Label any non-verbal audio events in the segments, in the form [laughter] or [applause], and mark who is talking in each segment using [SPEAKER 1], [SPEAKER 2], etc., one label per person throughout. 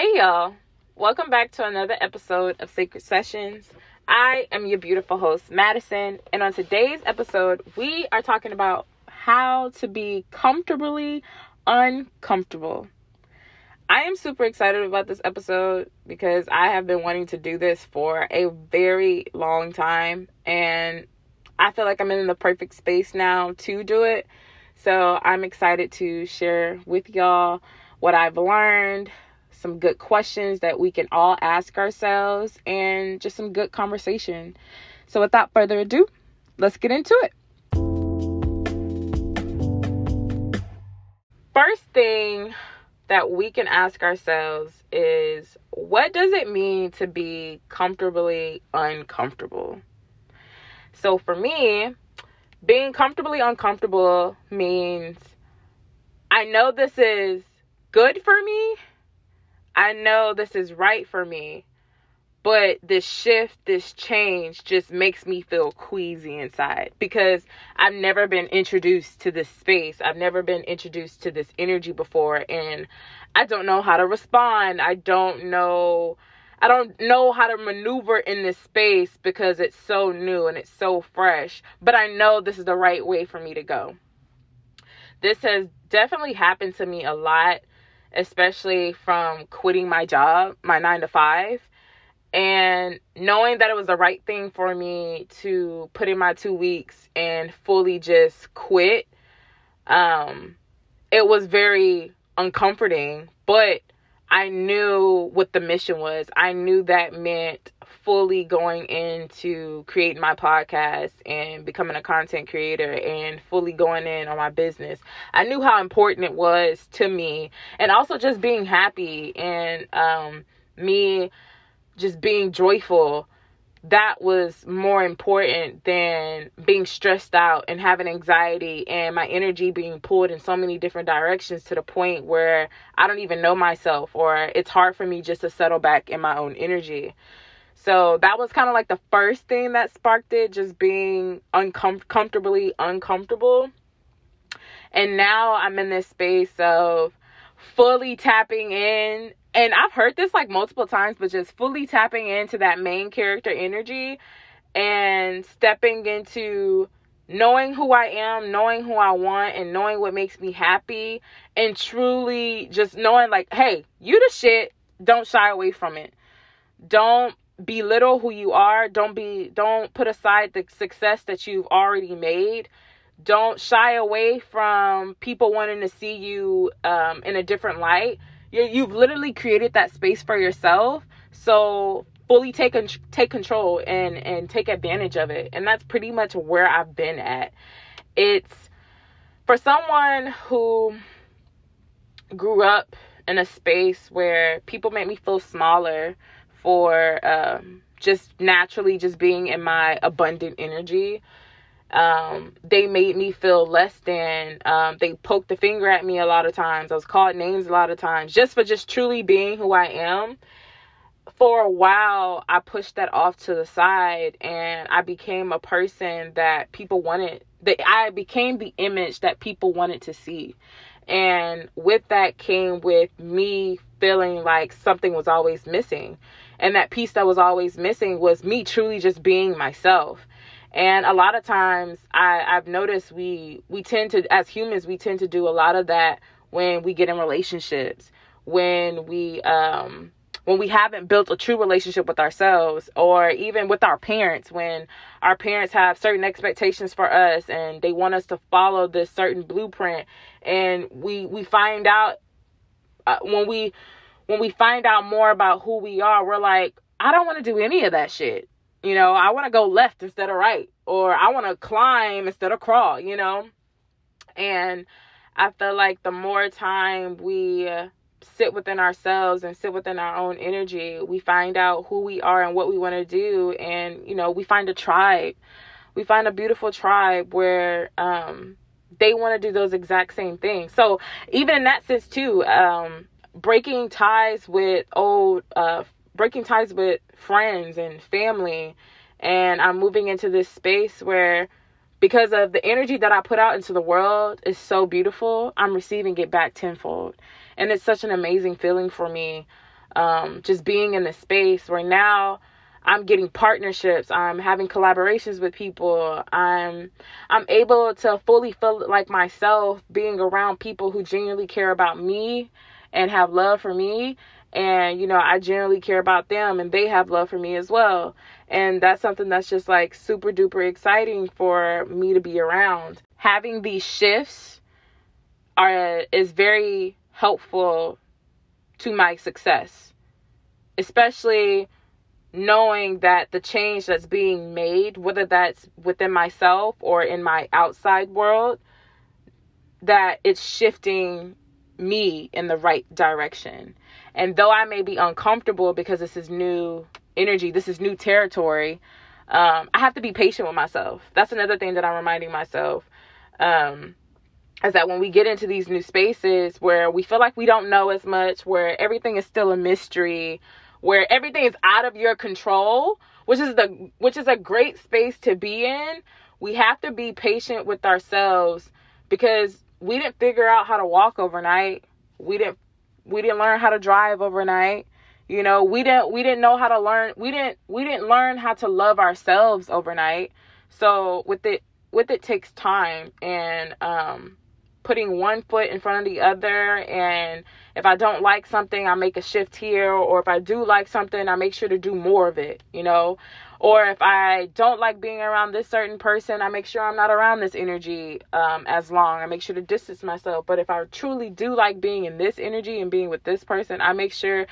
[SPEAKER 1] Hey, y'all. Welcome back to another episode of Sacred Sessions. I am your beautiful host, Madison, and on today's episode, we are talking about how to be comfortably uncomfortable. I am super excited about this episode because I have been wanting to do this for a very long time, and I feel like I'm in the perfect space now to do it. So I'm excited to share with y'all what I've learned, some good questions that we can all ask ourselves, and just some good conversation. So, without further ado, let's get into it. First thing that we can ask ourselves is what does it mean to be comfortably uncomfortable? So, for me, being comfortably uncomfortable means I know this is good for me I know this is right for me, but this shift, this change just makes me feel queasy inside because I've never been introduced to this space. I've never been introduced to this energy before and I don't know how to respond. I don't know I don't know how to maneuver in this space because it's so new and it's so fresh, but I know this is the right way for me to go. This has definitely happened to me a lot especially from quitting my job, my nine to five, and knowing that it was the right thing for me to put in my two weeks and fully just quit. Um, it was very uncomforting, but I knew what the mission was. I knew that meant fully going into creating my podcast and becoming a content creator and fully going in on my business. I knew how important it was to me and also just being happy and um, me just being joyful that was more important than being stressed out and having anxiety and my energy being pulled in so many different directions to the point where I don't even know myself or it's hard for me just to settle back in my own energy. So that was kind of like the first thing that sparked it, just being uncomfortably uncomfortable. And now I'm in this space of fully tapping in and I've heard this like multiple times, but just fully tapping into that main character energy and stepping into knowing who I am, knowing who I want, and knowing what makes me happy, and truly just knowing, like, hey, you the shit. Don't shy away from it. Don't belittle who you are. Don't be, don't put aside the success that you've already made. Don't shy away from people wanting to see you um, in a different light you you've literally created that space for yourself. So fully take take control and and take advantage of it. And that's pretty much where I've been at. It's for someone who grew up in a space where people make me feel smaller for um, just naturally just being in my abundant energy um, they made me feel less than. Um, they poked the finger at me a lot of times. I was called names a lot of times just for just truly being who I am. For a while, I pushed that off to the side and I became a person that people wanted. That I became the image that people wanted to see. And with that came with me feeling like something was always missing. And that piece that was always missing was me truly just being myself and a lot of times I, I've noticed we we tend to as humans we tend to do a lot of that when we get in relationships, when we um when we haven't built a true relationship with ourselves or even with our parents when our parents have certain expectations for us and they want us to follow this certain blueprint. And we we find out uh, when we when we find out more about who we are we're like I don't want to do any of that shit you know, I want to go left instead of right, or I want to climb instead of crawl, you know? And I feel like the more time we sit within ourselves and sit within our own energy, we find out who we are and what we want to do. And, you know, we find a tribe. We find a beautiful tribe where, um, they want to do those exact same things. So even in that sense too, um, breaking ties with old uh, breaking ties with friends and family and I'm moving into this space where because of the energy that I put out into the world is so beautiful, I'm receiving it back tenfold. And it's such an amazing feeling for me. um, just being in this space where now I'm getting partnerships. I'm having collaborations with people. I'm I'm able to fully feel like myself being around people who genuinely care about me and have love for me and you know I generally care about them and they have love for me as well. And that's something that's just like super duper exciting for me to be around. Having these shifts are is very helpful to my success. Especially knowing that the change that's being made, whether that's within myself or in my outside world, that it's shifting me in the right direction. And though I may be uncomfortable because this is new energy, this is new territory, um, I have to be patient with myself. That's another thing that I'm reminding myself. Um, is that when we get into these new spaces where we feel like we don't know as much, where everything is still a mystery, where everything is out of your control, which is the which is a great space to be in, we have to be patient with ourselves because we didn't figure out how to walk overnight. We didn't we didn't learn how to drive overnight. You know, we didn't we didn't know how to learn we didn't we didn't learn how to love ourselves overnight. So with it with it takes time and um putting one foot in front of the other and if I don't like something, I make a shift here or if I do like something, I make sure to do more of it, you know? Or if I don't like being around this certain person, I make sure I'm not around this energy um, as long. I make sure to distance myself. But if I truly do like being in this energy and being with this person, I make sure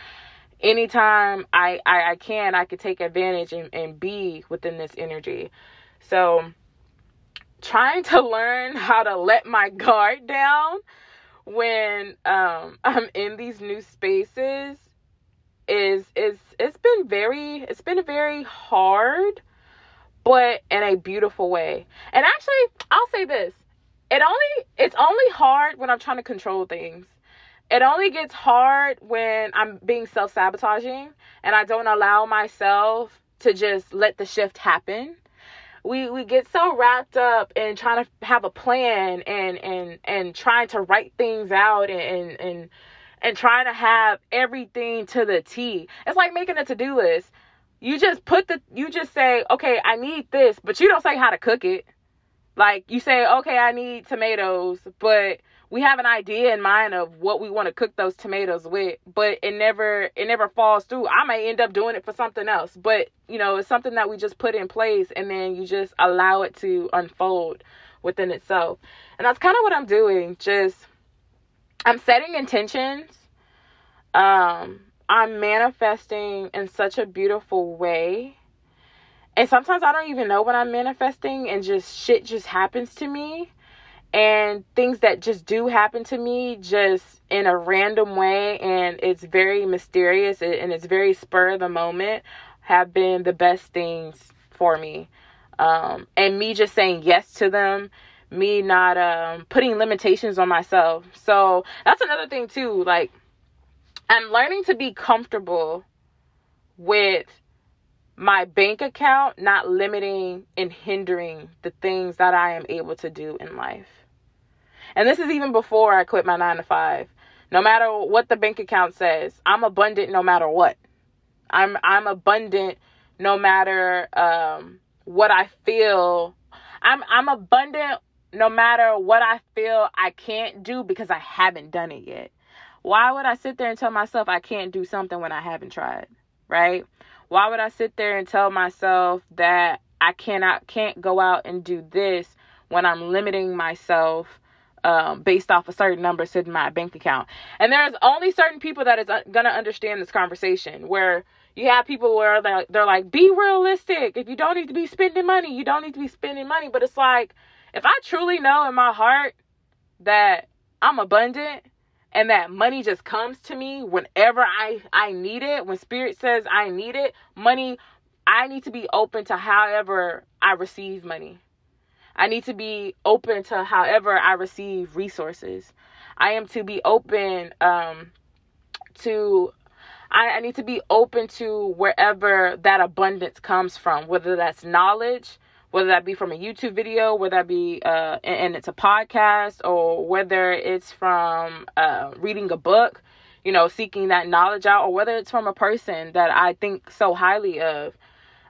[SPEAKER 1] anytime I, I, I can, I could take advantage and, and be within this energy. So, trying to learn how to let my guard down when um, [laughs] I'm in these new spaces is is it's been very it's been very hard but in a beautiful way. And actually, I'll say this. It only it's only hard when I'm trying to control things. It only gets hard when I'm being self-sabotaging and I don't allow myself to just let the shift happen we we get so wrapped up in trying to have a plan and and and trying to write things out and and and trying to have everything to the T. It's like making a to-do list. You just put the you just say, "Okay, I need this," but you don't say how to cook it. Like you say, "Okay, I need tomatoes," but we have an idea in mind of what we want to cook those tomatoes with, but it never it never falls through. I may end up doing it for something else, but you know, it's something that we just put in place and then you just allow it to unfold within itself. And that's kind of what I'm doing. Just I'm setting intentions. Um I'm manifesting in such a beautiful way. And sometimes I don't even know what I'm manifesting and just shit just happens to me and things that just do happen to me just in a random way and it's very mysterious and it's very spur of the moment have been the best things for me um, and me just saying yes to them me not um, putting limitations on myself so that's another thing too like i'm learning to be comfortable with my bank account not limiting and hindering the things that I am able to do in life. And this is even before I quit my nine to five. No matter what the bank account says, I'm abundant no matter what. I'm I'm abundant no matter um, what I feel. I'm I'm abundant no matter what I feel I can't do because I haven't done it yet. Why would I sit there and tell myself I can't do something when I haven't tried? Right? Why would I sit there and tell myself that I cannot can't go out and do this when I'm limiting myself um, based off a certain number sitting in my bank account. And there's only certain people that is uh, gonna understand this conversation. Where you have people where they're, they're like, be realistic. If you don't need to be spending money, you don't need to be spending money. But it's like, if I truly know in my heart that I'm abundant and that money just comes to me whenever I I need it, when spirit says I need it, money I need to be open to however I receive money. I need to be open to however I receive resources. I am to be open um, to I, I, need to be open to wherever that abundance comes from, whether that's knowledge, whether that be from a YouTube video, whether that be uh, and, and it's a podcast, or whether it's from uh, reading a book. you know, seeking that knowledge out, or whether it's from a person that I think so highly of,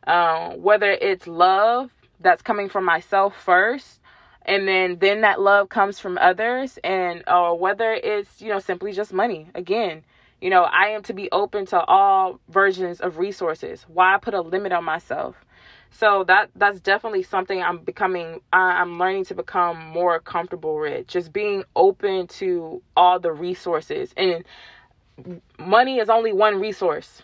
[SPEAKER 1] um, whether it's love that's coming from myself first, and then then that love comes from others, and or whether it's you know simply just money. Again, you know, I am to be open to all versions of resources. Why put a limit on myself? So that that's definitely something I'm becoming I'm learning to become more comfortable with. Just being open to all the resources. And money is only one resource.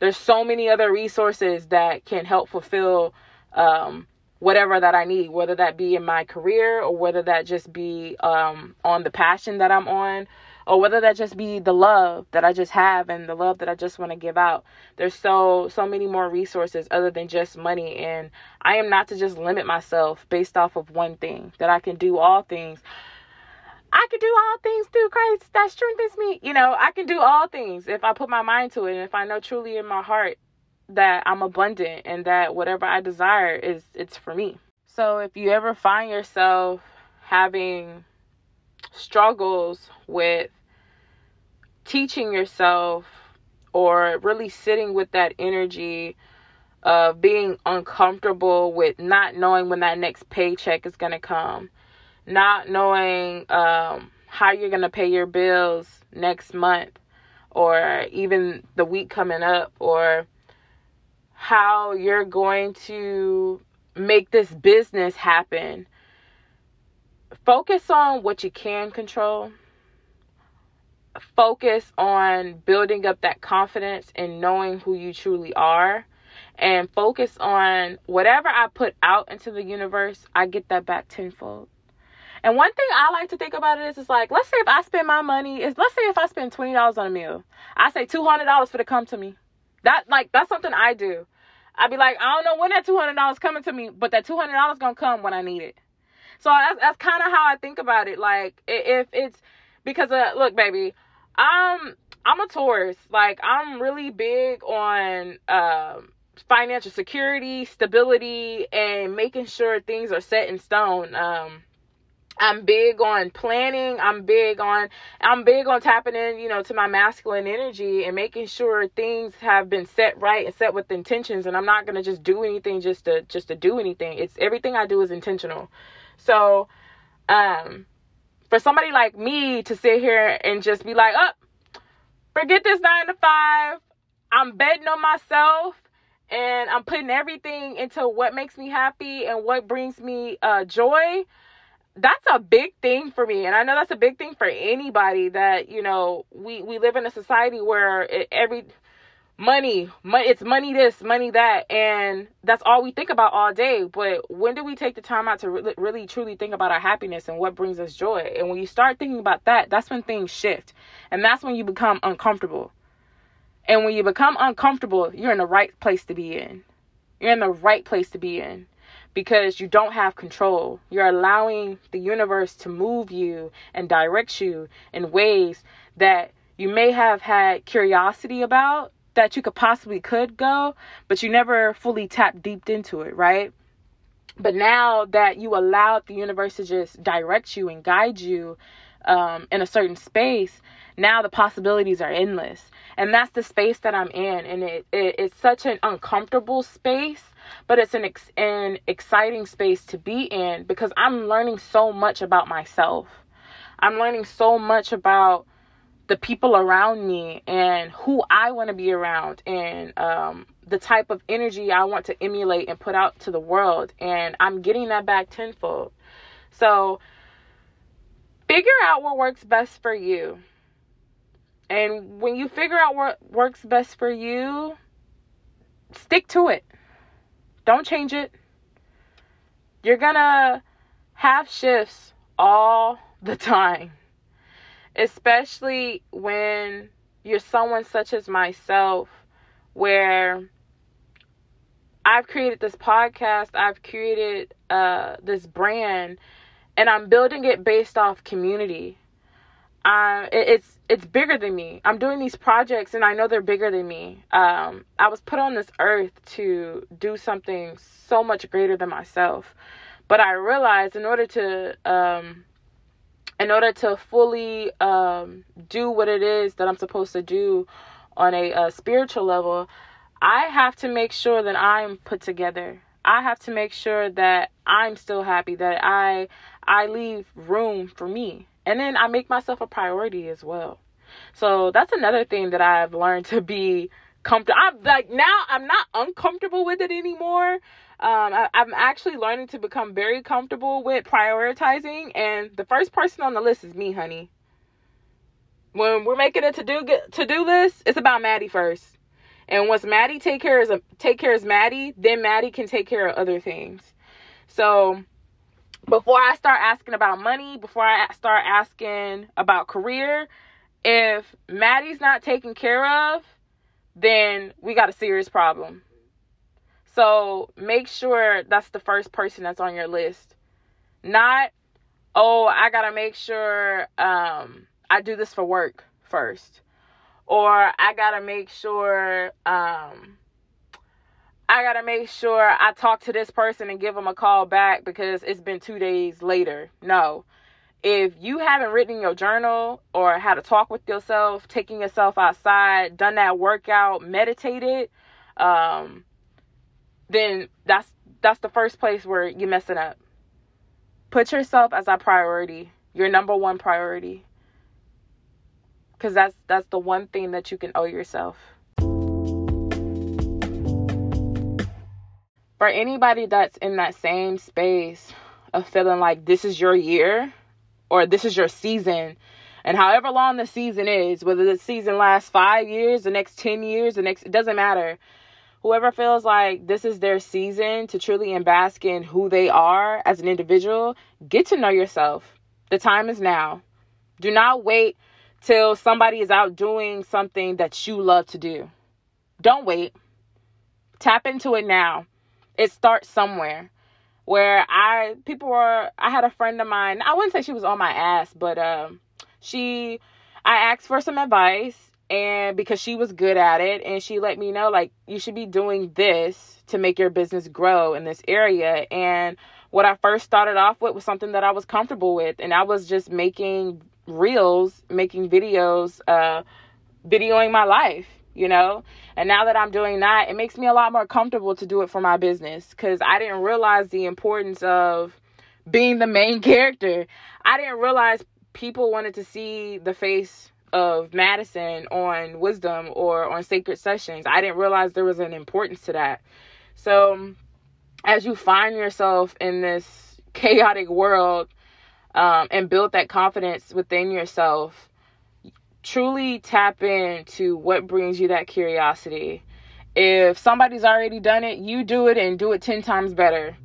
[SPEAKER 1] There's so many other resources that can help fulfill um, whatever that I need, whether that be in my career or whether that just be um, on the passion that I'm on or whether that just be the love that I just have and the love that I just want to give out. There's so so many more resources other than just money and I am not to just limit myself based off of one thing. That I can do all things. I can do all things through Christ that strengthens me. You know, I can do all things if I put my mind to it and if I know truly in my heart that I'm abundant and that whatever I desire is it's for me. So if you ever find yourself having struggles with teaching yourself or really sitting with that energy of being uncomfortable with not knowing when that next paycheck is going to come, not knowing um, how you're going to pay your bills next month or even the week coming up, or how you're going to make this business happen focus on what you can control. Focus on building up that confidence and knowing who you truly are. And focus on whatever I put out into the universe, I get that back tenfold. And one thing I like to think about it is, is like, let's say if I spend my money, is let's say if I spend twenty dollars on a meal, I say two hundred dollars for to come to me. That like that's something I do. I'd be like, I don't know when that two hundred dollars coming to me, but that two hundred dollars gonna come when I need it. So that's that's kind of how I think about it. Like if it's because uh, look, baby, I'm I'm a Taurus. Like I'm really big on um, financial security, stability, and making sure things are set in stone. Um, I'm big on planning. I'm big on I'm big on tapping in, you know, to my masculine energy and making sure things have been set right and set with intentions and I'm not going to just do anything just to just to do anything. It's everything I do is intentional. So, um, for somebody like me to sit here and just be like, oh, forget this nine to five. I'm betting on myself and I'm putting everything into what makes me happy and what brings me uh, joy. That's a big thing for me. And I know that's a big thing for anybody that, you know, we, we live in a society where it, every money, money it's money this money that and that's all we think about all day. But when do we take the time out to really, really truly think about our happiness and what brings us joy? And when you start thinking about that that's when things shift and that's when you become uncomfortable. And when you become uncomfortable you're in the right place to be in. You're in the right place to be in because you don't have control. You're allowing the universe to move you and direct you in ways that you may have had curiosity about that you could possibly could go, but you never fully tapped deep into it, right? But now that you allowed the universe to just direct you and guide you um, in a certain space, now the possibilities are endless. And that's the space that I'm in. And it, it it's such an uncomfortable space, but it's an, ex- an exciting space to be in because I'm learning so much about myself. I'm learning so much about the people around me and who I want to be around and um, the type of energy I want to emulate and put out to the world. And I'm getting that back tenfold. So figure out what works best for you. And when you figure out what works best for you, stick to it. Don't change it. You're to have shifts all the time especially when you're someone such as myself where I've created this podcast, I've created uh, this brand, and I'm building it based off community. Uh, it, it's it's bigger than me. I'm doing these projects, and I know they're bigger than me. Um, I was put on this earth to do something so much greater than myself, but I realized in order to um, in order to fully um, do what it is that I'm supposed to do on a, a spiritual level, I have to make sure that I'm put together. I have to make sure that I'm still happy, that I I leave room for me. And then I make myself a priority as well. So that's another thing that I've learned to be comfortable. I'm like now I'm not uncomfortable with it anymore. Um, I, I'm actually learning to become very comfortable with prioritizing, and the first person on the list is me, honey. When we're making a to do to do list, it's about Maddie first. And once Maddie take care of take care of Maddie, then Maddie can take care of other things. So before I start asking about money, before I start asking about career, if Maddie's not taken care of, then we got a serious problem. So make sure that's the first person that's on your list. Not, oh, I gotta make sure um, I do this for work first. Or I gotta make sure um, I gotta make sure I talk to this person and give them a call back because it's been two days later. No. If you haven't written in your journal or had a talk with yourself, taking yourself outside, done that workout, meditated, um, then that's that's the first place where you're messing up. Put yourself as a priority, your number one priority. Cause that's that's the one thing that you can owe yourself. For anybody that's in that same space of feeling like this is your year or this is your season, and however long the season is, whether the season lasts five years, the next 10 years, the next, it doesn't matter whoever feels like this is their season to truly bask in who they are as an individual, get to know yourself. The time is now. Do not wait till somebody is out doing something that you love to do. Don't wait. Tap into it now. It starts somewhere. Where I people were I had a friend of mine. I wouldn't say she was on my ass, but um she I asked for some advice and because she was good at it and she let me know like you should be doing this to make your business grow in this area and what I first started off with was something that I was comfortable with and I was just making reels, making videos, uh videoing my life, you know? And now that I'm doing that, it makes me a lot more comfortable to do it for my business cuz I didn't realize the importance of being the main [laughs] character. I didn't realize people wanted to see the face of Madison on wisdom or on sacred sessions. I didn't realize there was an importance to that. So, as you find yourself in this [laughs] chaotic world um, and build that confidence within yourself, truly tap into what brings you that curiosity. If somebody's already done it, you do it and do it 10 times better,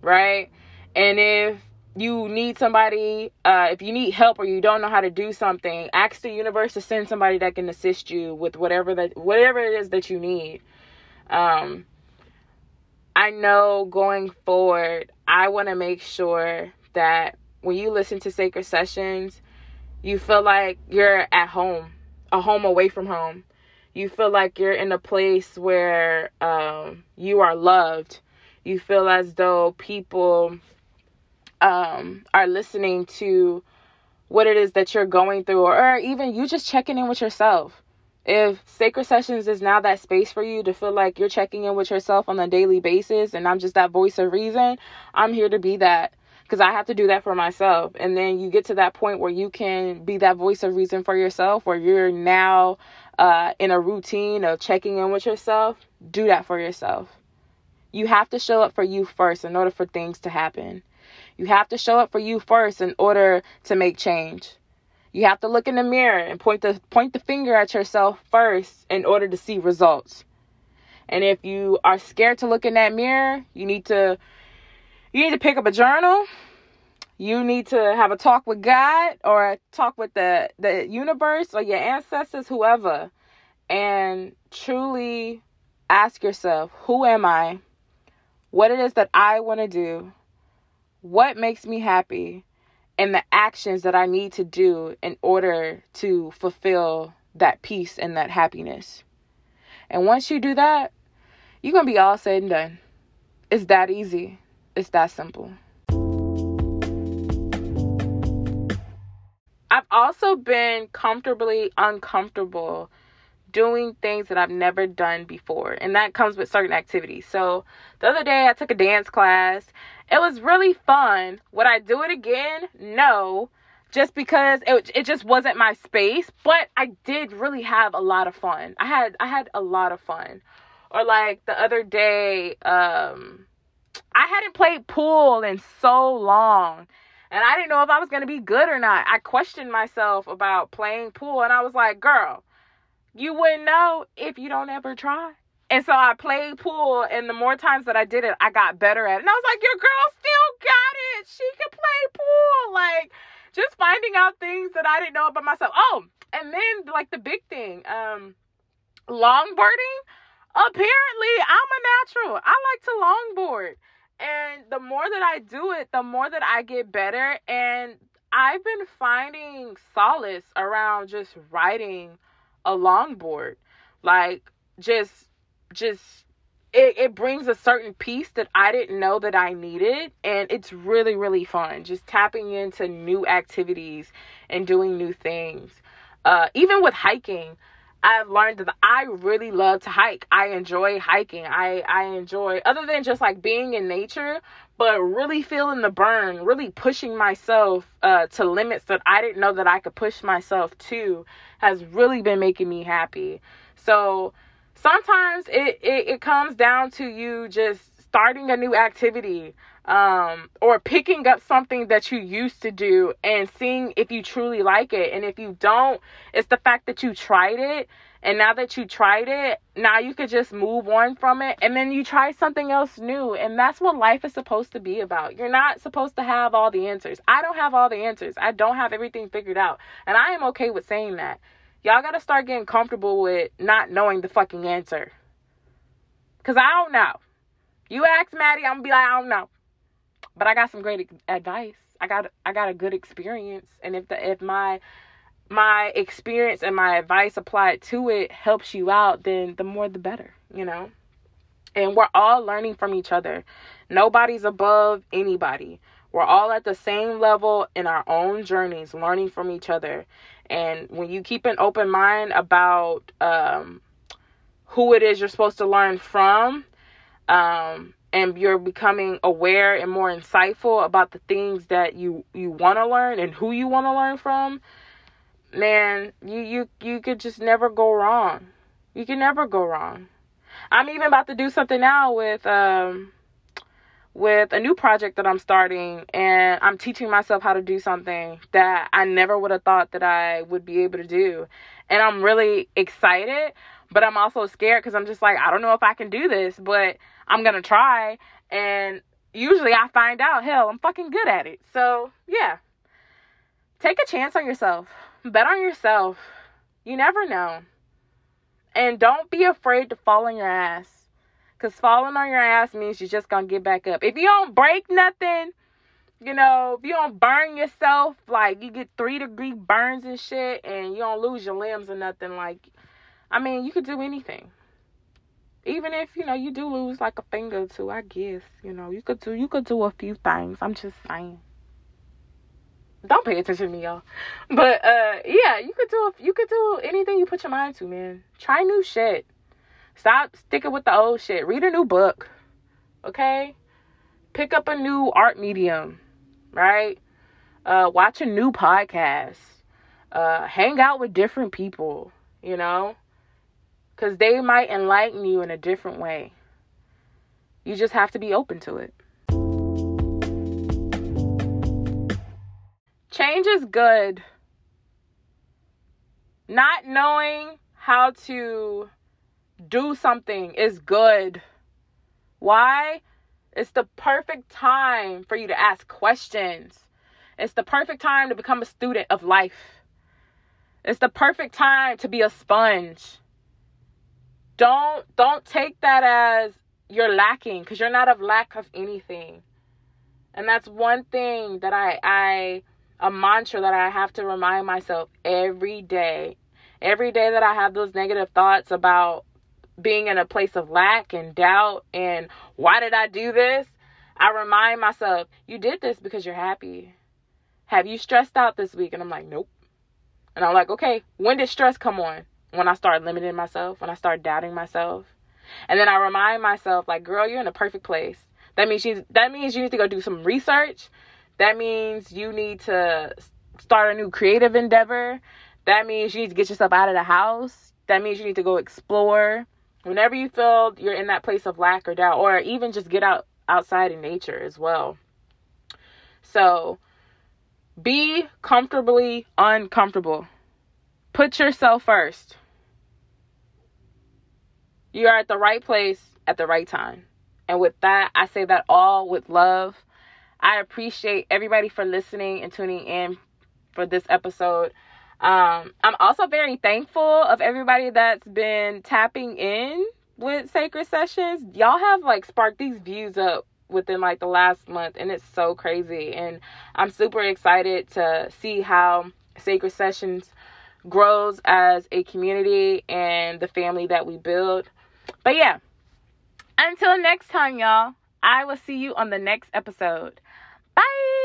[SPEAKER 1] right? And if you need somebody, uh, if you need help or you don't know how to do something, ask the universe to send somebody that can assist you with whatever that whatever it is that you need. Um, I know going forward, I want to make sure that when you listen to sacred sessions, you feel like you're at home, a home away from home. You feel like you're in a place where um, you are loved. You feel as though people um, are listening to what it is that you're going through, or, or even you just checking in with yourself. If Sacred Sessions is now that space for you to feel like you're checking in with yourself on a daily basis and I'm just that voice of reason, I'm here to be that because I have to do that for myself. And then you get to that point where you can be that voice of reason for yourself, where you're now uh, in a routine of checking in with yourself. Do that for yourself. You have to show up for you first in order for things to happen. You have to show up for you first in order to make change. You have to look in the mirror and point the point the finger at yourself first in order to see results. And if you are scared to look in that mirror, you need to you need to pick up a journal. You need to have a talk with God or a talk with the the universe or your ancestors, whoever, and truly ask yourself, who am I? What it is that I want to do? what makes me happy and the actions that I need to do in order to fulfill that peace and that happiness. And once you do that, you're to be all said and done. It's that easy. It's that simple. I've also been comfortably uncomfortable doing things that I've never done before. And that comes with certain activities. So the other day I took a dance class. It was really fun. Would I do it again? No. Just because it, it just wasn't my space, but I did really have a lot of fun. I had I had a lot of fun. Or like the other day, um I hadn't played pool in so long and I didn't know if I was going to be good or not. I questioned myself about playing pool and I was like, girl, you wouldn't know if you don't ever try. And so I played pool, and the more times that I did it, I got better at it. And I was like, your girl still got it. She can play pool. Like, just finding out things that I didn't know about myself. Oh, and then, like, the big thing, um, longboarding. Apparently, I'm a natural. I like to longboard. And the more that I do it, the more that I get better. And I've been finding solace around just riding a longboard. Like just just it, it brings a certain peace that I didn't know that I needed. And it's really, really fun. Just tapping into new activities and doing new things. Uh, even with hiking, I've learned that I really love to hike. I enjoy hiking. I, I enjoy, other than just like being in nature, but really feeling the burn, really pushing myself uh, to limits that I didn't know that I could push myself to has really been making me happy. So sometimes it, it, it comes down to you just starting a new activity um, or picking up something that you used to do and seeing if you truly like it. And if you don't, it's the fact that you tried it. And now that you tried it, now you could just move on from it. And then you try something else new. And that's what life is supposed to be about. You're not supposed to have all the answers. I don't have all the answers. I don't have everything figured out. And I am okay with saying that. Y'all got to start getting comfortable with not knowing the fucking answer. Because I don't know. You ask Maddie, I'm going to be like, I don't know but I got some great advice. I got I got a good experience, and if the if my my experience and my advice applied to it helps you out, then the more the better, you know. And we're all learning from each other. Nobody's above anybody. We're all at the same level in our own journeys, learning from each other. And when you keep an open mind about um, who it is you're supposed to learn from, um, and you're becoming aware and more insightful about the things that you you want to learn and who you want to learn from man you you you could just never go wrong. You can never go wrong. I'm even about to do something now with um with a new project that i'm starting and i'm teaching myself how to do something that i never would have thought that i would be able to do. And i'm really excited but i'm also scared because i'm just like i don't know if i can do this but I'm gonna try. And usually I find out, hell, I'm fucking good at it. So yeah. Take a chance on yourself. Bet on yourself. You never know. And don't be afraid to fall on your ass. Cause falling on your ass means you're just gonna get back up. If you don't break nothing, you know, if you don't burn yourself, like you get three degree burns and shit, and you don't lose your limbs or nothing, like, I mean, you could do anything even if you know you do lose like a finger or two, I guess you know you could do you could do a few things. I'm just saying. Don't pay attention to me, y'all. But uh, yeah, you could do you could do anything you put your mind to, man. Try new shit. Stop sticking with the old shit. Read a new book, okay? Pick up a new art medium, right? Uh, watch a new podcast. Uh, hang out with different people, you know because they might enlighten you in a different way. You just have to be open to it. Change is good. Not knowing how to do something is good. Why? It's the perfect time for you to ask questions. It's the perfect time to become a student of life. It's the perfect time to be a sponge don't don't take that as you're lacking because you're not of lack of anything. And that's one thing that i i a mantra that i have to remind myself every day. Every day that i have those negative thoughts about being in a place of lack and doubt and why did i do this? I remind myself you did this because you're happy. Have you stressed out this week? And i'm like nope. And I'm like, okay, when did stress come on? When I start limiting myself, when I start doubting myself. And then I remind myself, like, girl, you're in a perfect place. That means you that means you need to go do some research. That means you need to start a new creative endeavor. That means you need to get yourself out of the house. That means you need to go explore. Whenever you feel you're in that place of lack or doubt, or even just get out outside in nature as well. So be comfortably uncomfortable. Put yourself first. You are at the right place at the right time. And with that, I say that all with love. I appreciate everybody for listening and tuning in for this episode. Um, I'm also very thankful of everybody that's been tapping in with Sacred Sessions. Y'all have like sparked these views up within like the last month and it's so crazy and I'm super excited to see how Sacred Sessions grows as a community and the family that we build. But yeah, until next time, y'all, I will see you on the next episode. Bye.